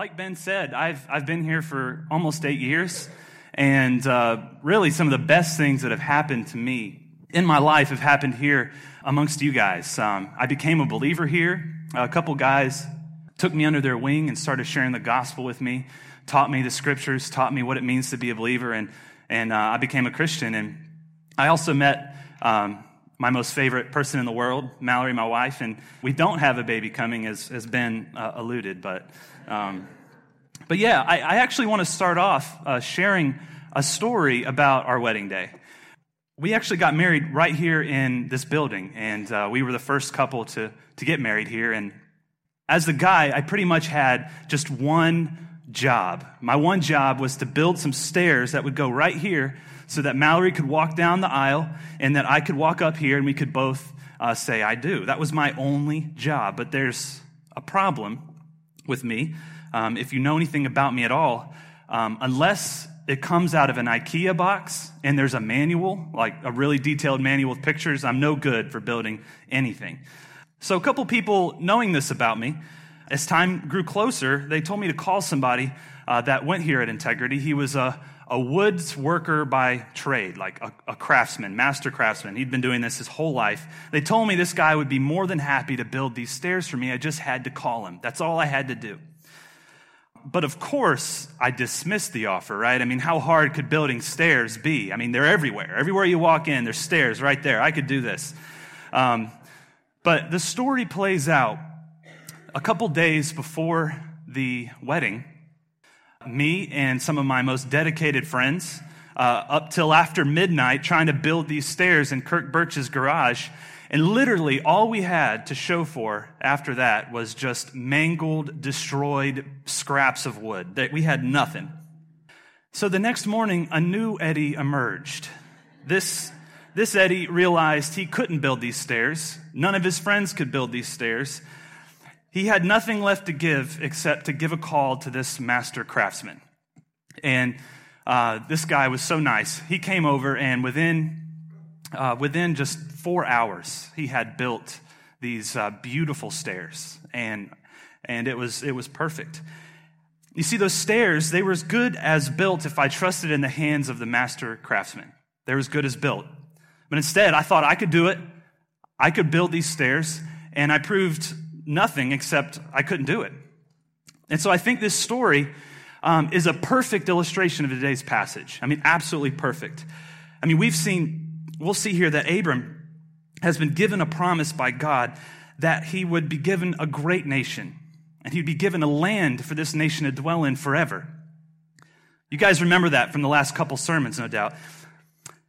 like Ben said, I've, I've been here for almost eight years, and uh, really some of the best things that have happened to me in my life have happened here amongst you guys. Um, I became a believer here. A couple guys took me under their wing and started sharing the gospel with me, taught me the scriptures, taught me what it means to be a believer, and, and uh, I became a Christian. And I also met um, my most favorite person in the world, Mallory, my wife, and we don't have a baby coming, as has been uh, alluded, but um, but yeah, I, I, actually want to start off uh, sharing a story about our wedding day. We actually got married right here in this building, and uh, we were the first couple to, to get married here. And as the guy, I pretty much had just one job. My one job was to build some stairs that would go right here so that Mallory could walk down the aisle and that I could walk up here and we could both uh, say, I do. That was my only job. But there's a problem with me, um, if you know anything about me at all, um, unless it comes out of an IKEA box and there's a manual, like a really detailed manual with pictures, I'm no good for building anything. So, a couple people knowing this about me, as time grew closer, they told me to call somebody uh, that went here at Integrity. He was a, a woods worker by trade, like a, a, craftsman, master craftsman. He'd been doing this his whole life. They told me this guy would be more than happy to build these stairs for me. I just had to call him. That's all I had to do. But of course, I dismissed the offer, right? I mean, how hard could building stairs be? I mean, they're everywhere. Everywhere you walk in, there's stairs right there. I could do this. Um, but the story plays out a couple days before the wedding me and some of my most dedicated friends uh, up till after midnight trying to build these stairs in Kirk Birch's garage. And literally, all we had to show for after that was just mangled, destroyed scraps of wood. That we had nothing. So the next morning, a new Eddie emerged. This, this Eddie realized he couldn't build these stairs. None of his friends could build these stairs. He had nothing left to give except to give a call to this master craftsman. And uh, this guy was so nice. He came over, and within, uh, within just four hours, he had built these uh, beautiful stairs. And, and it, was, it was perfect. You see, those stairs, they were as good as built if I trusted in the hands of the master craftsman. They were as good as built. But instead, I thought I could do it. I could build these stairs. And I proved nothing except I couldn't do it. And so I think this story um, is a perfect illustration of today's passage. I mean, absolutely perfect. I mean, we've seen, we'll see here that Abram has been given a promise by God that he would be given a great nation and he'd be given a land for this nation to dwell in forever. You guys remember that from the last couple sermons, no doubt.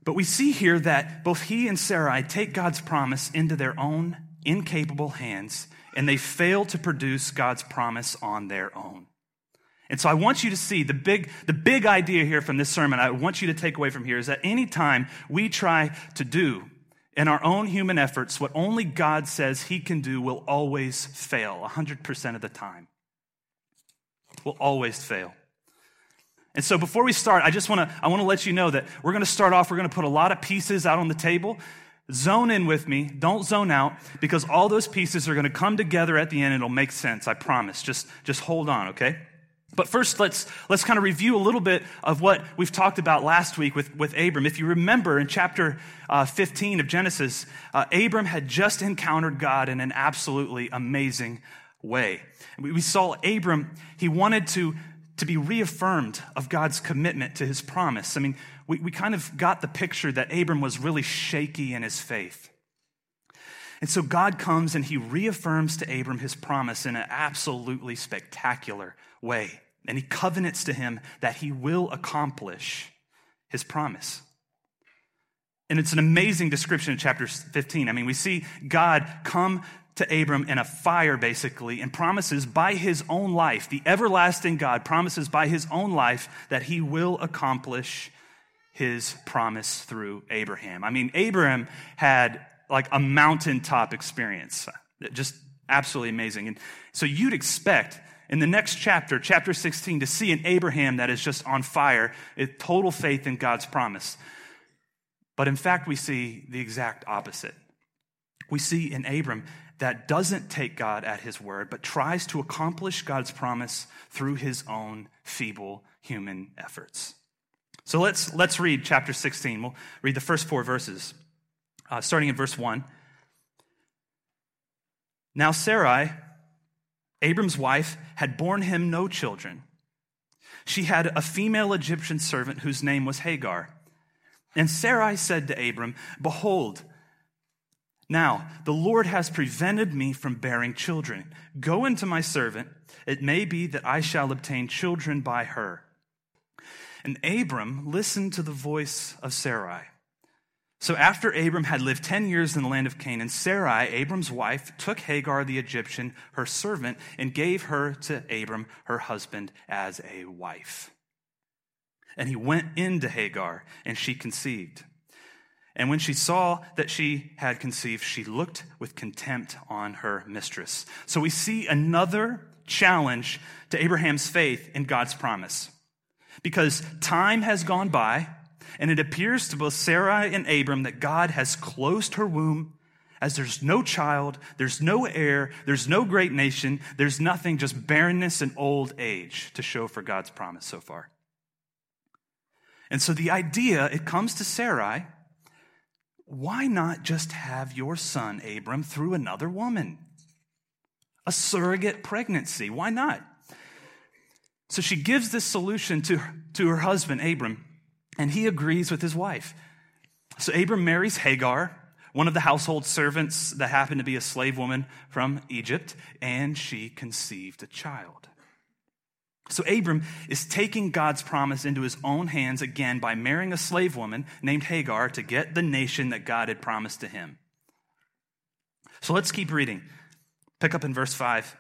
But we see here that both he and Sarai take God's promise into their own incapable hands and they fail to produce God's promise on their own. And so I want you to see the big, the big idea here from this sermon, I want you to take away from here is that anytime we try to do in our own human efforts what only God says He can do, will always fail 100% of the time. Will always fail. And so before we start, I just want to I want to let you know that we're going to start off we're going to put a lot of pieces out on the table Zone in with me. Don't zone out because all those pieces are going to come together at the end. It'll make sense. I promise. Just, just hold on, okay? But first, let's, let's kind of review a little bit of what we've talked about last week with, with Abram. If you remember in chapter uh, 15 of Genesis, uh, Abram had just encountered God in an absolutely amazing way. We, we saw Abram, he wanted to, to be reaffirmed of God's commitment to his promise. I mean, we, we kind of got the picture that Abram was really shaky in his faith. And so God comes and he reaffirms to Abram his promise in an absolutely spectacular way. And he covenants to him that he will accomplish his promise. And it's an amazing description in chapter 15. I mean, we see God come to Abram in a fire, basically, and promises by his own life, the everlasting God promises by his own life that he will accomplish his promise through Abraham. I mean, Abraham had like a mountaintop experience, just absolutely amazing. And so you'd expect in the next chapter, chapter 16, to see an Abraham that is just on fire, total faith in God's promise. But in fact, we see the exact opposite. We see in Abram that doesn't take God at his word, but tries to accomplish God's promise through his own feeble human efforts. So let's, let's read chapter 16. We'll read the first four verses, uh, starting in verse 1. Now, Sarai, Abram's wife, had borne him no children. She had a female Egyptian servant whose name was Hagar. And Sarai said to Abram, Behold, now the Lord has prevented me from bearing children. Go into my servant. It may be that I shall obtain children by her. And Abram listened to the voice of Sarai. So after Abram had lived 10 years in the land of Canaan, Sarai, Abram's wife, took Hagar the Egyptian, her servant, and gave her to Abram, her husband, as a wife. And he went into Hagar, and she conceived. And when she saw that she had conceived, she looked with contempt on her mistress. So we see another challenge to Abraham's faith in God's promise. Because time has gone by, and it appears to both Sarah and Abram that God has closed her womb, as there's no child, there's no heir, there's no great nation, there's nothing, just barrenness and old age to show for God's promise so far. And so the idea, it comes to Sarai, why not just have your son, Abram, through another woman? A surrogate pregnancy. Why not? So she gives this solution to, to her husband, Abram and he agrees with his wife. So Abram marries Hagar, one of the household servants that happened to be a slave woman from Egypt, and she conceived a child. So Abram is taking God's promise into his own hands again by marrying a slave woman named Hagar to get the nation that God had promised to him. So let's keep reading. Pick up in verse 5.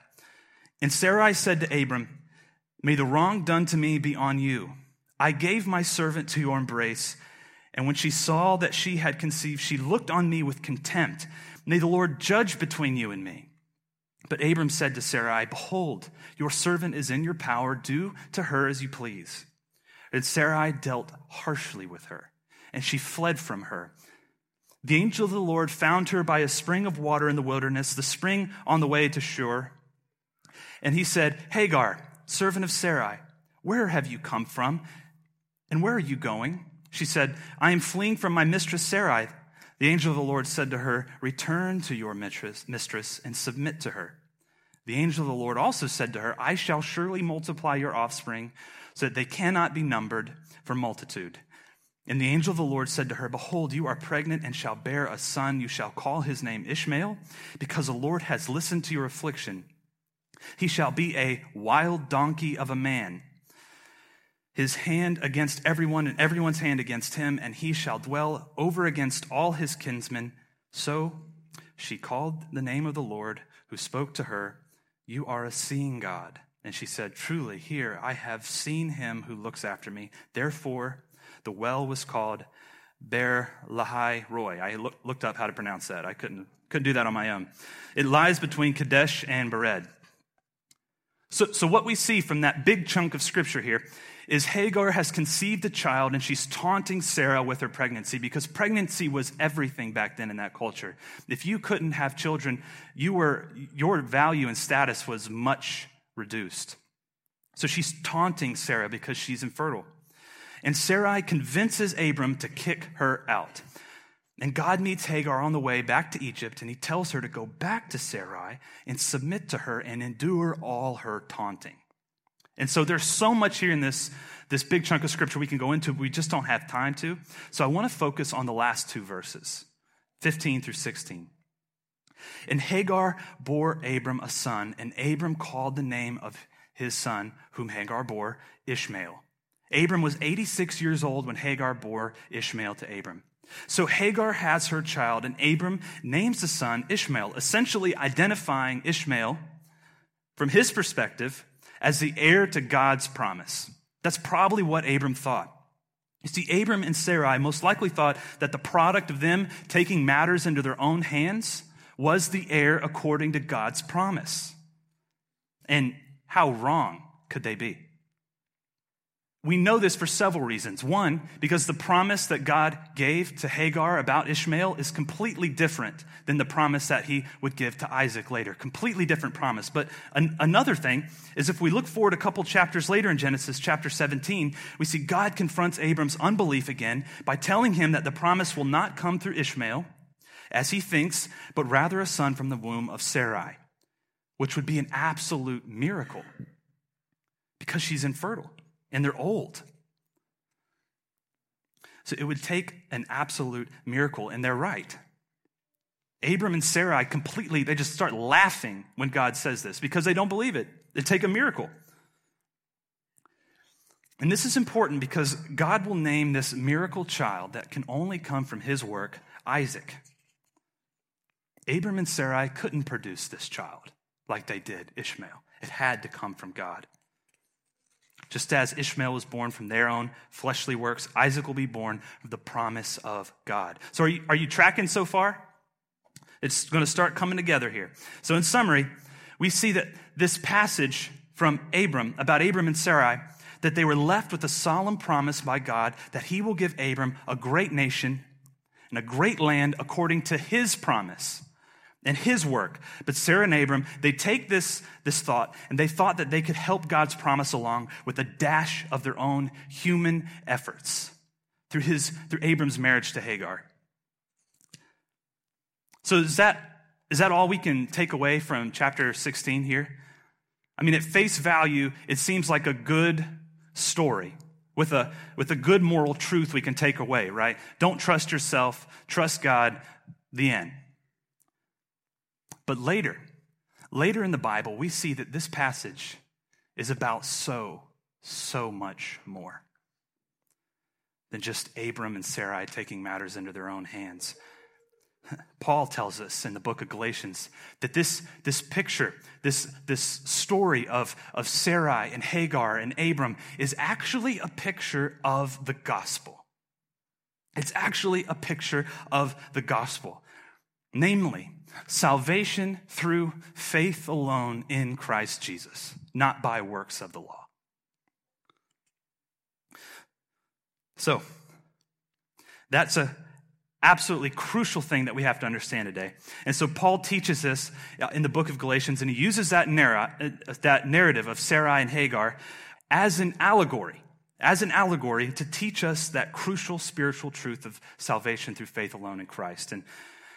And Sarai said to Abram, May the wrong done to me be on you I gave my servant to your embrace. And when she saw that she had conceived, she looked on me with contempt. May the Lord judge between you and me. But Abram said to Sarai, Behold, your servant is in your power. Do to her as you please. And Sarai dealt harshly with her, and she fled from her. The angel of the Lord found her by a spring of water in the wilderness, the spring on the way to Shur. And he said, Hagar, servant of Sarai, where have you come from? And where are you going? She said, I am fleeing from my mistress Sarai. The angel of the Lord said to her, Return to your mistress, and submit to her. The angel of the Lord also said to her, I shall surely multiply your offspring so that they cannot be numbered for multitude. And the angel of the Lord said to her, Behold, you are pregnant and shall bear a son. You shall call his name Ishmael, because the Lord has listened to your affliction. He shall be a wild donkey of a man his hand against everyone and everyone's hand against him, and he shall dwell over against all his kinsmen. So she called the name of the Lord who spoke to her, You are a seeing God. And she said, Truly, here I have seen him who looks after me. Therefore, the well was called Beer Lahai Roi. I look, looked up how to pronounce that. I couldn't, couldn't do that on my own. It lies between Kadesh and Bered. So, so what we see from that big chunk of scripture here is Hagar has conceived a child and she's taunting Sarah with her pregnancy because pregnancy was everything back then in that culture. If you couldn't have children, you were, your value and status was much reduced. So she's taunting Sarah because she's infertile. And Sarai convinces Abram to kick her out. And God meets Hagar on the way back to Egypt, and he tells her to go back to Sarai and submit to her and endure all her taunting. And so there's so much here in this, this big chunk of scripture we can go into, we just don't have time to. So I want to focus on the last two verses, 15 through 16. And Hagar bore Abram a son, and Abram called the name of his son, whom Hagar bore, Ishmael. Abram was 86 years old when Hagar bore Ishmael to Abram. So Hagar has her child, and Abram names the son Ishmael, essentially identifying Ishmael from his perspective as the heir to God's promise. That's probably what Abram thought. You see, Abram and Sarai most likely thought that the product of them taking matters into their own hands was the heir according to God's promise. And how wrong could they be? We know this for several reasons. One, because the promise that God gave to Hagar about Ishmael is completely different than the promise that he would give to Isaac later. Completely different promise. But an- another thing is if we look forward a couple chapters later in Genesis chapter 17, we see God confronts Abram's unbelief again by telling him that the promise will not come through Ishmael, as he thinks, but rather a son from the womb of Sarai, which would be an absolute miracle because she's infertile and they're old. So it would take an absolute miracle, and they're right. Abram and Sarai completely, they just start laughing when God says this because they don't believe it. They take a miracle. And this is important because God will name this miracle child that can only come from his work Isaac. Abram and Sarai couldn't produce this child like they did Ishmael, it had to come from God. Just as Ishmael was born from their own fleshly works, Isaac will be born of the promise of God. So, are you, are you tracking so far? It's going to start coming together here. So, in summary, we see that this passage from Abram, about Abram and Sarai, that they were left with a solemn promise by God that he will give Abram a great nation and a great land according to his promise and his work. But Sarah and Abram, they take this, this thought and they thought that they could help God's promise along with a dash of their own human efforts through his through Abram's marriage to Hagar. So is that is that all we can take away from chapter 16 here? I mean, at face value, it seems like a good story with a, with a good moral truth we can take away, right? Don't trust yourself, trust God, the end. But later, later in the Bible, we see that this passage is about so, so much more than just Abram and Sarai taking matters into their own hands. Paul tells us in the book of Galatians that this, this picture, this, this story of, of Sarai and Hagar and Abram is actually a picture of the gospel. It's actually a picture of the gospel. Namely, Salvation through faith alone in Christ Jesus, not by works of the law. So, that's a absolutely crucial thing that we have to understand today. And so Paul teaches this uh, in the book of Galatians, and he uses that, narra- uh, that narrative of Sarai and Hagar as an allegory, as an allegory to teach us that crucial spiritual truth of salvation through faith alone in Christ. And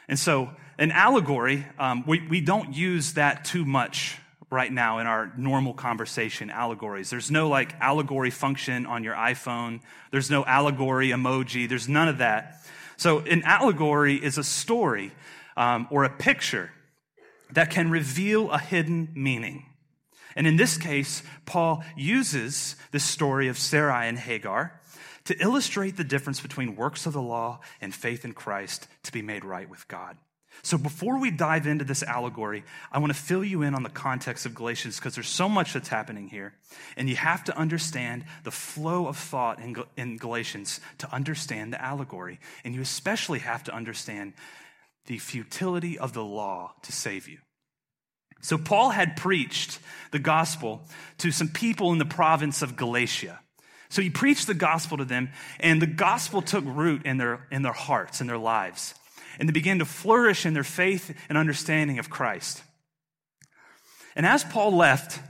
and so, an allegory, um, we, we don't use that too much right now in our normal conversation allegories. There's no like allegory function on your iPhone, there's no allegory emoji, there's none of that. So, an allegory is a story um, or a picture that can reveal a hidden meaning. And in this case, Paul uses the story of Sarai and Hagar to illustrate the difference between works of the law and faith in Christ to be made right with God. So before we dive into this allegory, I want to fill you in on the context of Galatians because there's so much that's happening here. And you have to understand the flow of thought in, in Galatians to understand the allegory. And you especially have to understand the futility of the law to save you. So Paul had preached the gospel to some people in the province of Galatia. So he preached the gospel to them, and the gospel took root in their, in their hearts, in their lives. And they began to flourish in their faith and understanding of Christ. And as Paul left,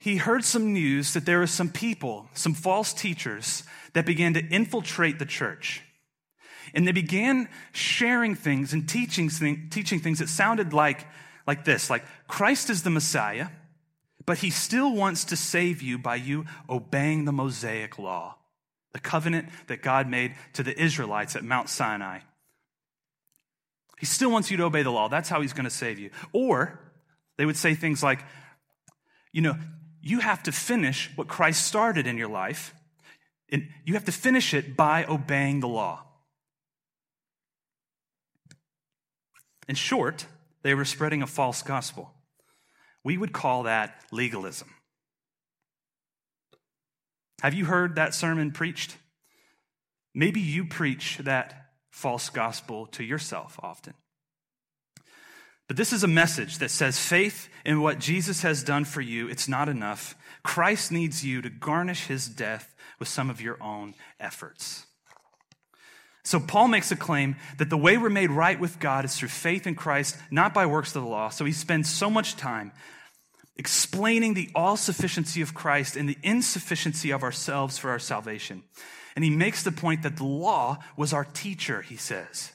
he heard some news that there were some people, some false teachers, that began to infiltrate the church. And they began sharing things and teaching, teaching things that sounded like, like this like Christ is the Messiah but he still wants to save you by you obeying the Mosaic law, the covenant that God made to the Israelites at Mount Sinai. He still wants you to obey the law. That's how he's going to save you. Or they would say things like, you know, you have to finish what Christ started in your life. And you have to finish it by obeying the law. In short, they were spreading a false gospel. We would call that legalism. Have you heard that sermon preached? Maybe you preach that false gospel to yourself often. But this is a message that says faith in what Jesus has done for you, it's not enough. Christ needs you to garnish his death with some of your own efforts. So Paul makes a claim that the way we're made right with God is through faith in Christ, not by works of the law. So he spends so much time explaining the all sufficiency of Christ and the insufficiency of ourselves for our salvation. And he makes the point that the law was our teacher, he says,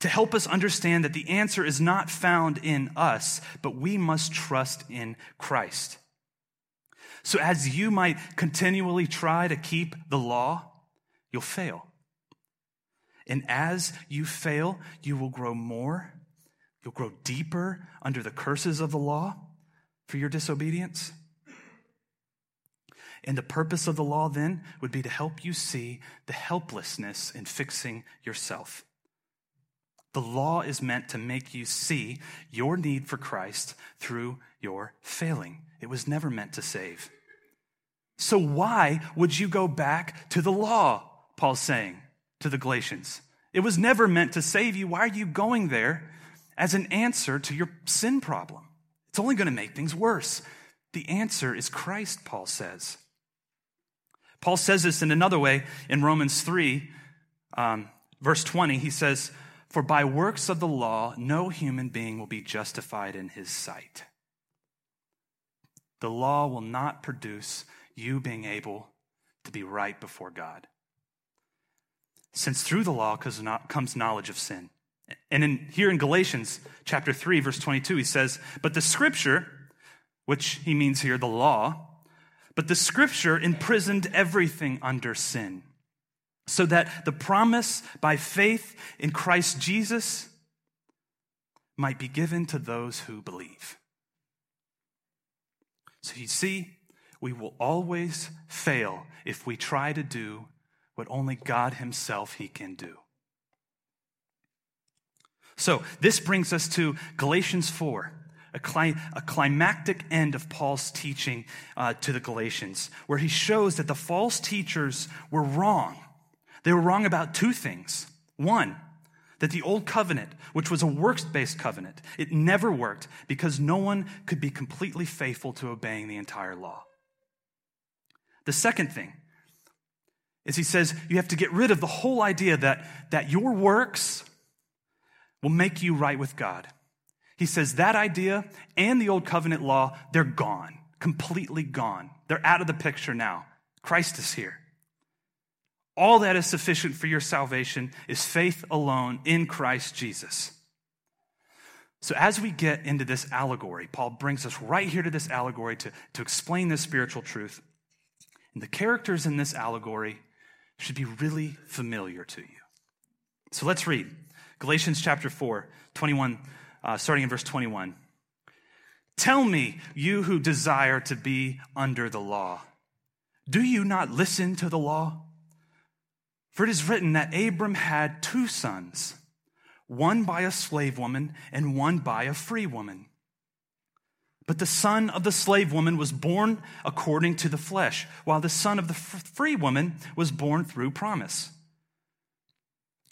to help us understand that the answer is not found in us, but we must trust in Christ. So as you might continually try to keep the law, you'll fail. And as you fail, you will grow more. You'll grow deeper under the curses of the law for your disobedience. And the purpose of the law then would be to help you see the helplessness in fixing yourself. The law is meant to make you see your need for Christ through your failing. It was never meant to save. So, why would you go back to the law? Paul's saying to the Galatians. It was never meant to save you. Why are you going there as an answer to your sin problem? It's only going to make things worse. The answer is Christ, Paul says. Paul says this in another way in Romans 3, um, verse 20. He says, For by works of the law, no human being will be justified in his sight. The law will not produce you being able to be right before God. Since through the law comes knowledge of sin. And in, here in Galatians chapter 3, verse 22, he says, But the scripture, which he means here the law, but the scripture imprisoned everything under sin, so that the promise by faith in Christ Jesus might be given to those who believe. So you see, we will always fail if we try to do what only God Himself He can do. So, this brings us to Galatians 4, a, a climactic end of Paul's teaching uh, to the Galatians, where he shows that the false teachers were wrong. They were wrong about two things. One, that the old covenant, which was a works based covenant, it never worked because no one could be completely faithful to obeying the entire law. The second thing is he says you have to get rid of the whole idea that, that your works will make you right with God. He says that idea and the old covenant law, they're gone, completely gone. They're out of the picture now. Christ is here. All that is sufficient for your salvation is faith alone in Christ Jesus. So, as we get into this allegory, Paul brings us right here to this allegory to, to explain this spiritual truth. And the characters in this allegory should be really familiar to you. So, let's read. Galatians chapter 4, 21, uh, starting in verse 21. Tell me, you who desire to be under the law, do you not listen to the law? For it is written that Abram had two sons, one by a slave woman and one by a free woman. But the son of the slave woman was born according to the flesh, while the son of the free woman was born through promise.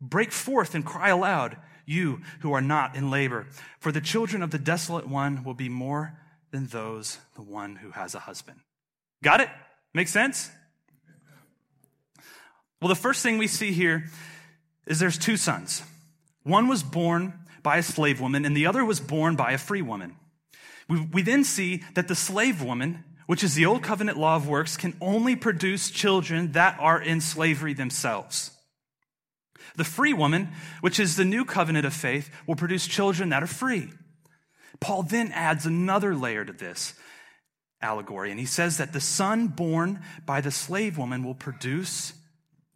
Break forth and cry aloud, you who are not in labor, for the children of the desolate one will be more than those, the one who has a husband. Got it? Make sense? Well, the first thing we see here is there's two sons. One was born by a slave woman, and the other was born by a free woman. We, we then see that the slave woman, which is the old covenant law of works, can only produce children that are in slavery themselves. The free woman, which is the new covenant of faith, will produce children that are free. Paul then adds another layer to this allegory, and he says that the son born by the slave woman will produce,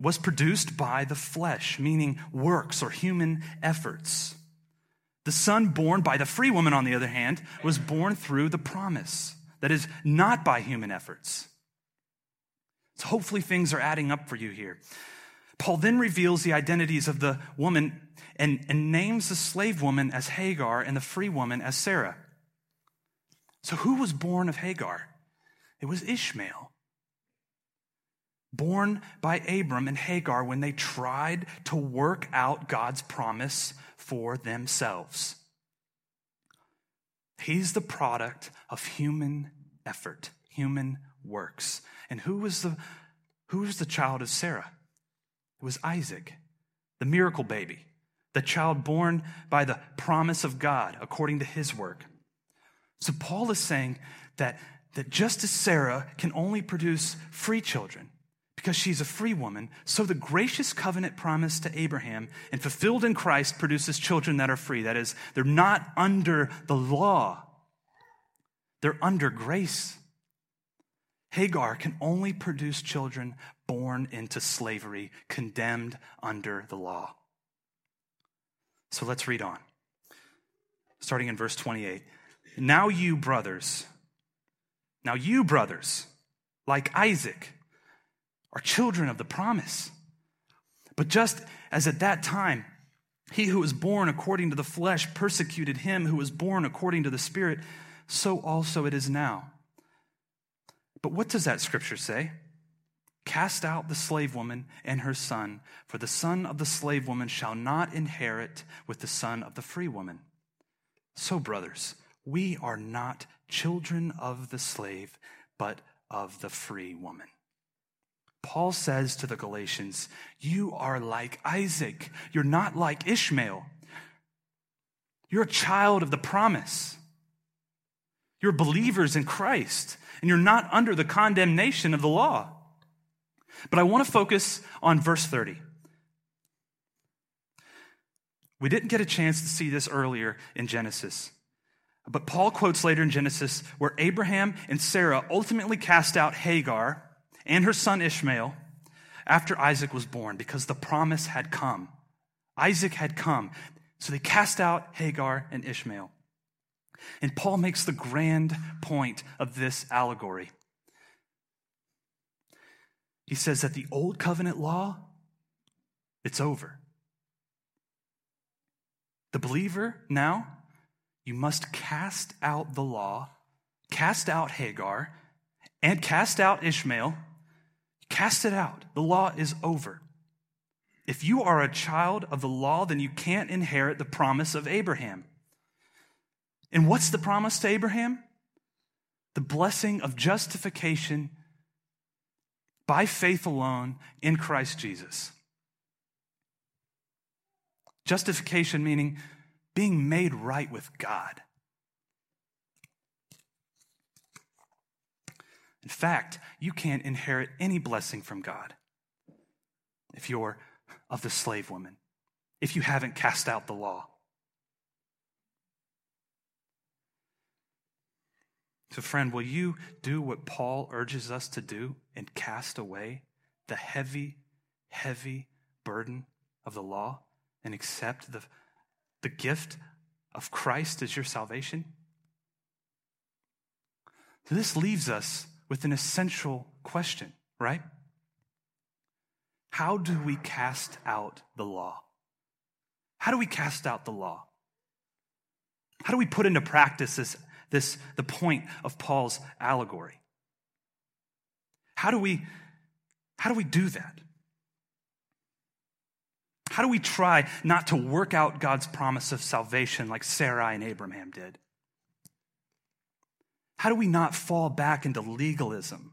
was produced by the flesh, meaning works or human efforts. The son born by the free woman, on the other hand, was born through the promise, that is, not by human efforts. So hopefully things are adding up for you here. Paul then reveals the identities of the woman and, and names the slave woman as Hagar and the free woman as Sarah. So who was born of Hagar? It was Ishmael. Born by Abram and Hagar when they tried to work out God's promise for themselves. He's the product of human effort, human works. And who was the, who was the child of Sarah? It was Isaac, the miracle baby, the child born by the promise of God according to his work. So Paul is saying that, that just as Sarah can only produce free children, because she's a free woman, so the gracious covenant promise to Abraham and fulfilled in Christ produces children that are free. That is, they're not under the law, they're under grace. Hagar can only produce children born into slavery, condemned under the law. So let's read on. Starting in verse 28. Now, you brothers, now you brothers, like Isaac, are children of the promise. But just as at that time, he who was born according to the flesh persecuted him who was born according to the Spirit, so also it is now. But what does that scripture say? Cast out the slave woman and her son, for the son of the slave woman shall not inherit with the son of the free woman. So, brothers, we are not children of the slave, but of the free woman. Paul says to the Galatians, You are like Isaac. You're not like Ishmael. You're a child of the promise. You're believers in Christ and you're not under the condemnation of the law. But I want to focus on verse 30. We didn't get a chance to see this earlier in Genesis. But Paul quotes later in Genesis where Abraham and Sarah ultimately cast out Hagar and her son Ishmael after Isaac was born because the promise had come. Isaac had come. So they cast out Hagar and Ishmael. And Paul makes the grand point of this allegory. He says that the old covenant law, it's over. The believer now, you must cast out the law, cast out Hagar, and cast out Ishmael. Cast it out. The law is over. If you are a child of the law, then you can't inherit the promise of Abraham. And what's the promise to Abraham? The blessing of justification by faith alone in Christ Jesus. Justification meaning being made right with God. In fact, you can't inherit any blessing from God if you're of the slave woman, if you haven't cast out the law. So, friend, will you do what Paul urges us to do and cast away the heavy, heavy burden of the law and accept the, the gift of Christ as your salvation? So this leaves us with an essential question, right? How do we cast out the law? How do we cast out the law? How do we put into practice this this the point of Paul's allegory. How do we how do we do that? How do we try not to work out God's promise of salvation like Sarai and Abraham did? How do we not fall back into legalism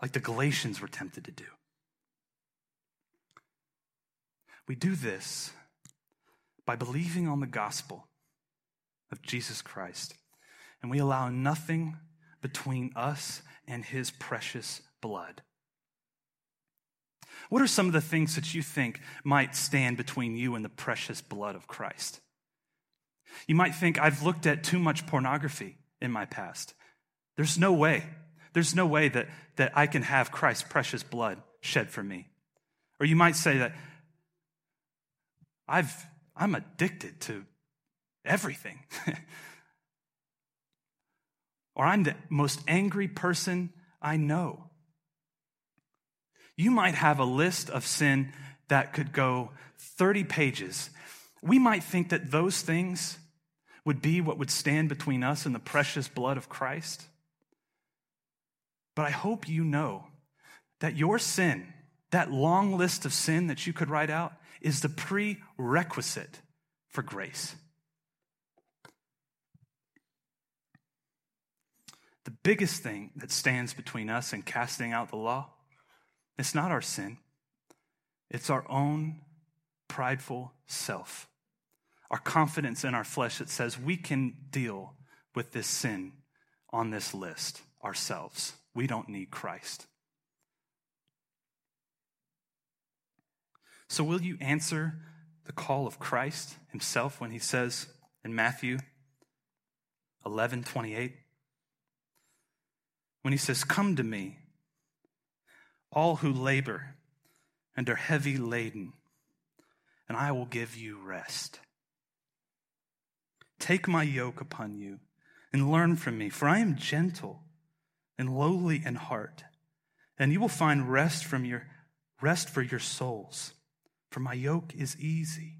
like the Galatians were tempted to do? We do this by believing on the gospel of Jesus Christ and we allow nothing between us and his precious blood. What are some of the things that you think might stand between you and the precious blood of Christ? You might think, I've looked at too much pornography in my past. There's no way. There's no way that, that I can have Christ's precious blood shed for me. Or you might say that I've, I'm addicted to everything. or I'm the most angry person I know. You might have a list of sin that could go 30 pages. We might think that those things would be what would stand between us and the precious blood of Christ. But I hope you know that your sin, that long list of sin that you could write out, is the prerequisite for grace. The biggest thing that stands between us and casting out the law, it's not our sin. It's our own prideful self, our confidence in our flesh that says we can deal with this sin on this list ourselves. We don't need Christ. So, will you answer the call of Christ himself when he says in Matthew 11 28? When he says, Come to me, all who labor and are heavy laden, and I will give you rest. Take my yoke upon you and learn from me, for I am gentle and lowly in heart, and you will find rest from your rest for your souls. For my yoke is easy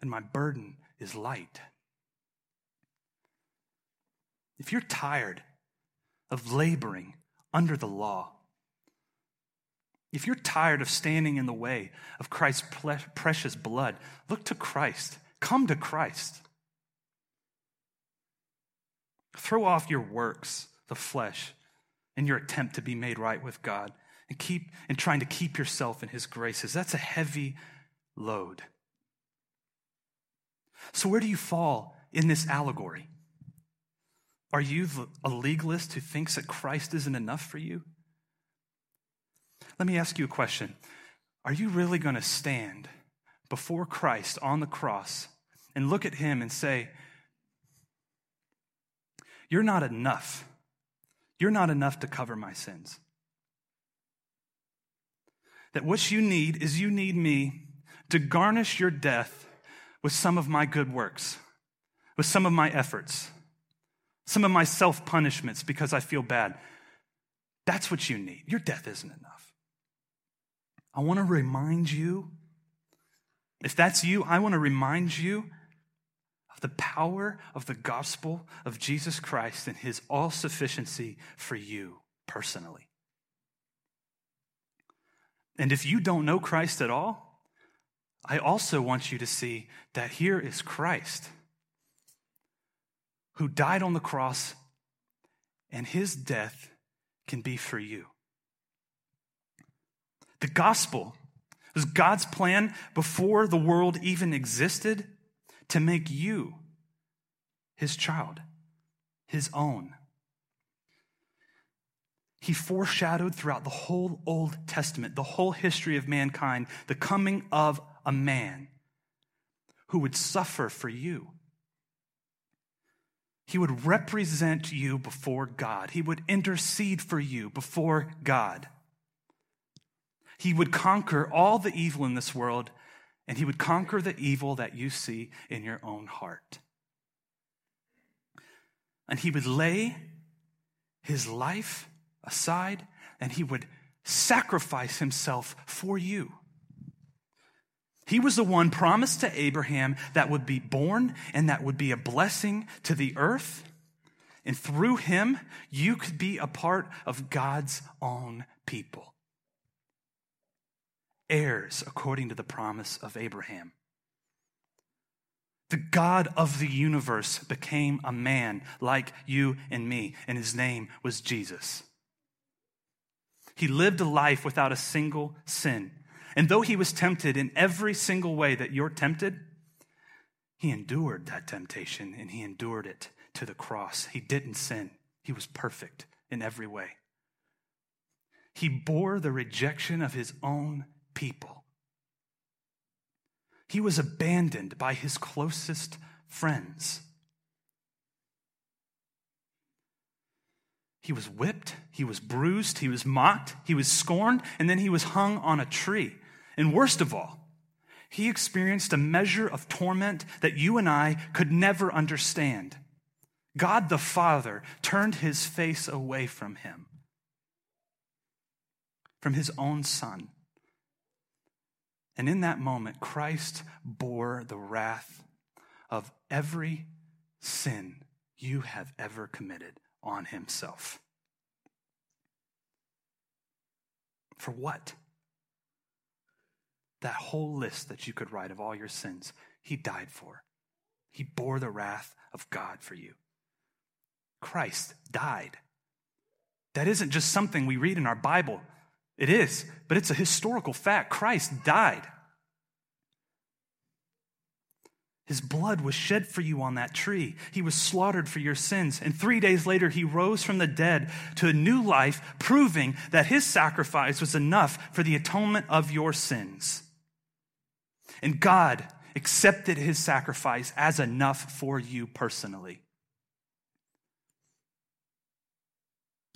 and my burden is light. If you're tired of laboring under the law, if you're tired of standing in the way of Christ's precious blood, look to Christ. Come to Christ. Throw off your works, the flesh, in your attempt to be made right with God and keep and trying to keep yourself in his graces. That's a heavy load. So where do you fall in this allegory? Are you a legalist who thinks that Christ isn't enough for you? Let me ask you a question. Are you really going to stand before Christ on the cross and look at him and say, You're not enough. You're not enough to cover my sins. That what you need is you need me to garnish your death with some of my good works, with some of my efforts, some of my self punishments because I feel bad. That's what you need. Your death isn't enough. I want to remind you, if that's you, I want to remind you of the power of the gospel of Jesus Christ and his all sufficiency for you personally. And if you don't know Christ at all, I also want you to see that here is Christ who died on the cross, and his death can be for you. The gospel was God's plan before the world even existed to make you his child, his own. He foreshadowed throughout the whole Old Testament, the whole history of mankind, the coming of a man who would suffer for you. He would represent you before God. He would intercede for you before God. He would conquer all the evil in this world, and he would conquer the evil that you see in your own heart. And he would lay his life aside, and he would sacrifice himself for you. He was the one promised to Abraham that would be born and that would be a blessing to the earth. And through him, you could be a part of God's own people heirs according to the promise of Abraham. The God of the universe became a man like you and me, and his name was Jesus. He lived a life without a single sin. And though he was tempted in every single way that you're tempted, he endured that temptation and he endured it to the cross. He didn't sin, he was perfect in every way. He bore the rejection of his own people. He was abandoned by his closest friends. He was whipped, he was bruised, he was mocked, he was scorned, and then he was hung on a tree. And worst of all, he experienced a measure of torment that you and I could never understand. God the Father turned his face away from him. from his own son. And in that moment, Christ bore the wrath of every sin you have ever committed on himself. For what? That whole list that you could write of all your sins, he died for. He bore the wrath of God for you. Christ died. That isn't just something we read in our Bible. It is, but it's a historical fact. Christ died. His blood was shed for you on that tree. He was slaughtered for your sins. And three days later, he rose from the dead to a new life, proving that his sacrifice was enough for the atonement of your sins. And God accepted his sacrifice as enough for you personally.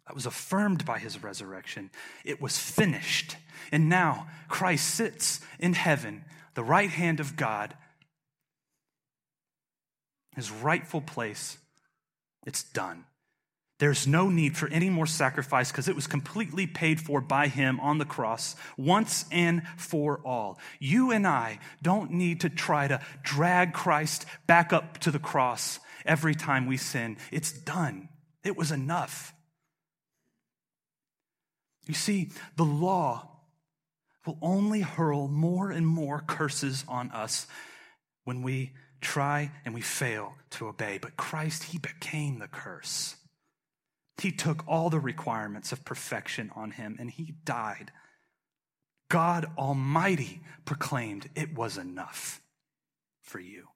That was affirmed by his resurrection. It was finished. And now Christ sits in heaven, the right hand of God, his rightful place. It's done. There's no need for any more sacrifice because it was completely paid for by him on the cross once and for all. You and I don't need to try to drag Christ back up to the cross every time we sin. It's done. It was enough. You see, the law will only hurl more and more curses on us when we try and we fail to obey. But Christ, He became the curse. He took all the requirements of perfection on Him and He died. God Almighty proclaimed it was enough for you.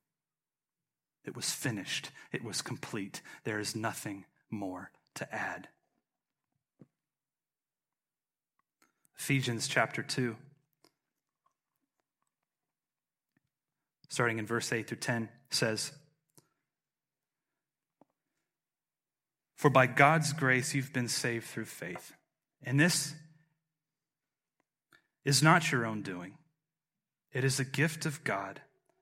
It was finished. It was complete. There is nothing more to add. Ephesians chapter 2. Starting in verse 8 through 10, says, For by God's grace you've been saved through faith. And this is not your own doing, it is a gift of God,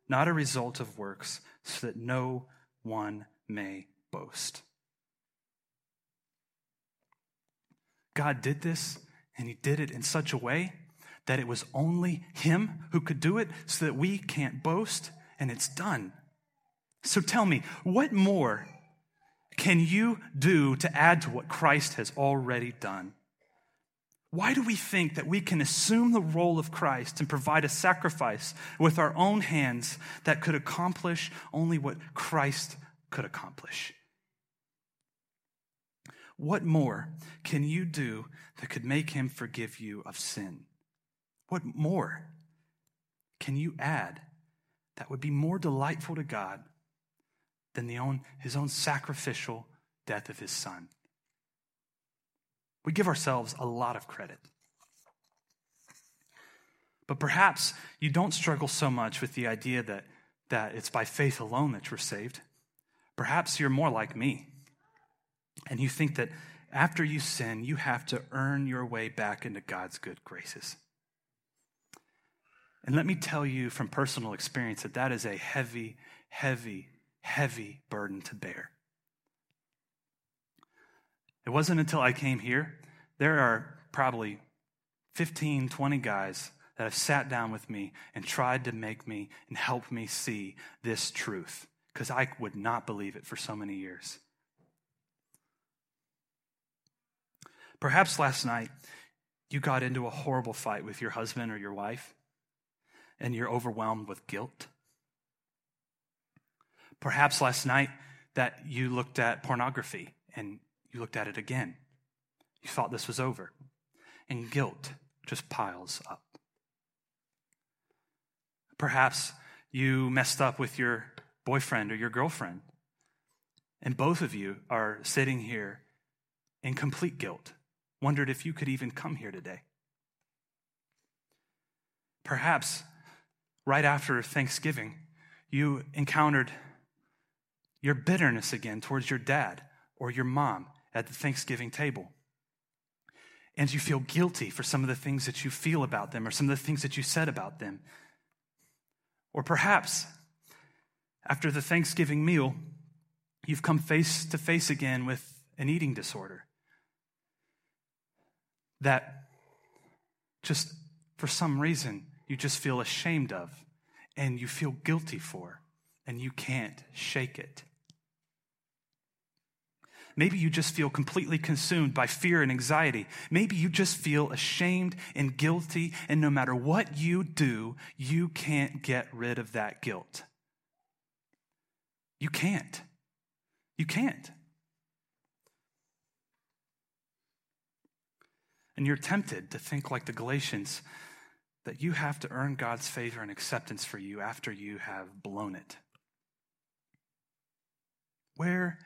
not a result of works, so that no one may boast. God did this, and He did it in such a way that it was only Him who could do it so that we can't boast, and it's done. So tell me, what more can you do to add to what Christ has already done? Why do we think that we can assume the role of Christ and provide a sacrifice with our own hands that could accomplish only what Christ could accomplish? What more can you do that could make him forgive you of sin? What more can you add that would be more delightful to God than the own, his own sacrificial death of his son? We give ourselves a lot of credit. But perhaps you don't struggle so much with the idea that, that it's by faith alone that you're saved. Perhaps you're more like me. And you think that after you sin, you have to earn your way back into God's good graces. And let me tell you from personal experience that that is a heavy, heavy, heavy burden to bear. It wasn't until I came here, there are probably 15, 20 guys that have sat down with me and tried to make me and help me see this truth because I would not believe it for so many years. Perhaps last night you got into a horrible fight with your husband or your wife and you're overwhelmed with guilt. Perhaps last night that you looked at pornography and you looked at it again. You thought this was over, and guilt just piles up. Perhaps you messed up with your boyfriend or your girlfriend, and both of you are sitting here in complete guilt, wondered if you could even come here today. Perhaps right after Thanksgiving, you encountered your bitterness again towards your dad or your mom at the Thanksgiving table. And you feel guilty for some of the things that you feel about them or some of the things that you said about them. Or perhaps after the Thanksgiving meal, you've come face to face again with an eating disorder that just for some reason you just feel ashamed of and you feel guilty for and you can't shake it. Maybe you just feel completely consumed by fear and anxiety. Maybe you just feel ashamed and guilty, and no matter what you do, you can't get rid of that guilt. You can't. You can't. And you're tempted to think like the Galatians that you have to earn God's favor and acceptance for you after you have blown it. Where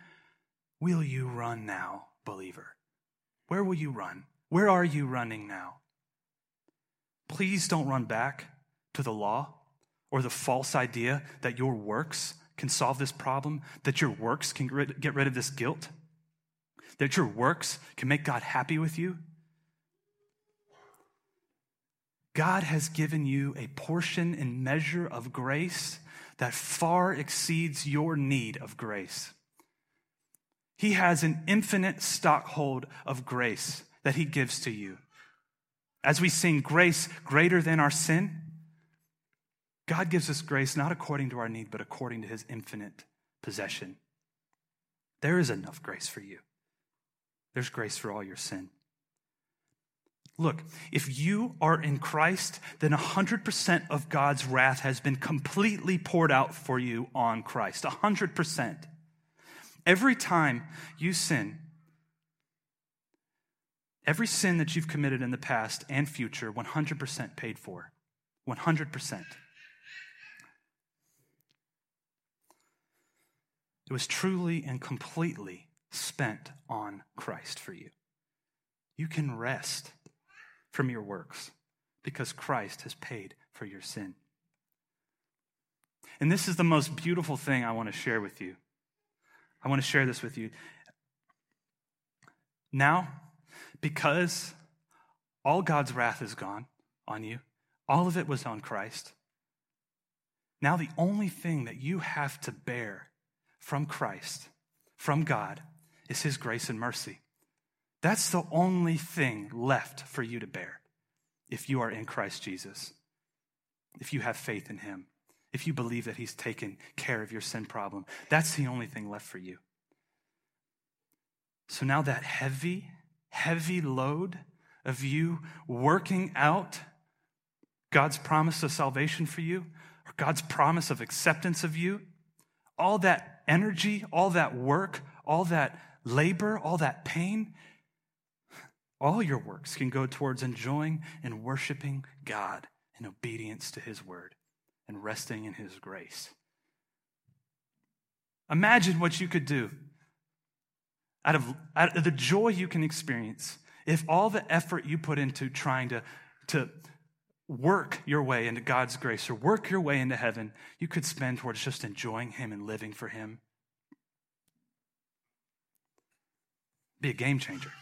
will you run now, believer? Where will you run? Where are you running now? Please don't run back to the law or the false idea that your works can solve this problem, that your works can get rid of this guilt, that your works can make God happy with you. God has given you a portion and measure of grace that far exceeds your need of grace. He has an infinite stockhold of grace that He gives to you. As we sing grace greater than our sin, God gives us grace not according to our need, but according to His infinite possession. There is enough grace for you. There's grace for all your sin. Look, if you are in Christ, then 100% of God's wrath has been completely poured out for you on Christ. 100%. Every time you sin, every sin that you've committed in the past and future, 100% paid for. 100%. It was truly and completely spent on Christ for you. You can rest from your works because Christ has paid for your sin. And this is the most beautiful thing I want to share with you. I want to share this with you. Now, because all God's wrath is gone on you, all of it was on Christ. Now, the only thing that you have to bear from Christ, from God, is His grace and mercy. That's the only thing left for you to bear if you are in Christ Jesus, if you have faith in Him, if you believe that He's taken care of your sin problem. That's the only thing left for you. So now that heavy, heavy load of you working out God's promise of salvation for you, or God's promise of acceptance of you, all that energy, all that work, all that labor, all that pain, all your works can go towards enjoying and worshiping God in obedience to His word and resting in His grace. Imagine what you could do out of, out of the joy you can experience if all the effort you put into trying to, to work your way into God's grace or work your way into heaven, you could spend towards just enjoying Him and living for Him. Be a game changer.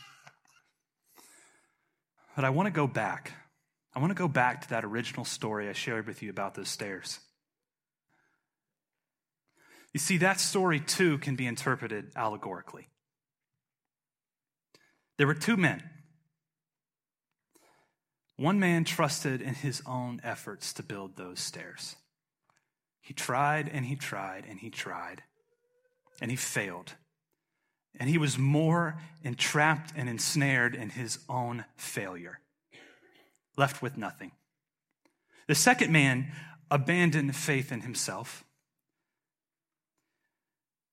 But I want to go back. I want to go back to that original story I shared with you about those stairs. You see, that story too can be interpreted allegorically. There were two men. One man trusted in his own efforts to build those stairs. He tried and he tried and he tried, and he failed. And he was more entrapped and ensnared in his own failure, left with nothing. The second man abandoned faith in himself,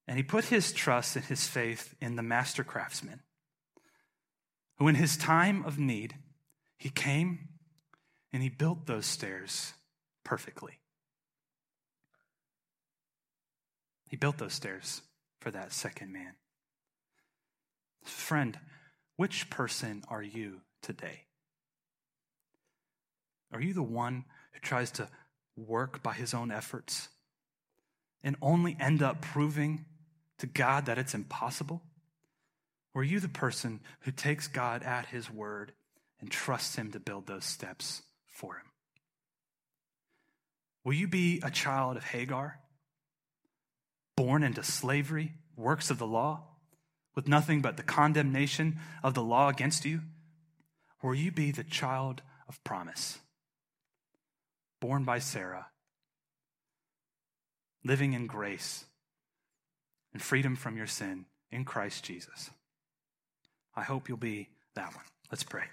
and he put his trust and his faith in the master craftsman, who, in his time of need, he came and he built those stairs perfectly. He built those stairs for that second man. Friend, which person are you today? Are you the one who tries to work by his own efforts and only end up proving to God that it's impossible? Or are you the person who takes God at his word and trusts him to build those steps for him? Will you be a child of Hagar, born into slavery, works of the law? With nothing but the condemnation of the law against you? Will you be the child of promise. Born by Sarah, living in grace and freedom from your sin in Christ Jesus. I hope you'll be that one. Let's pray.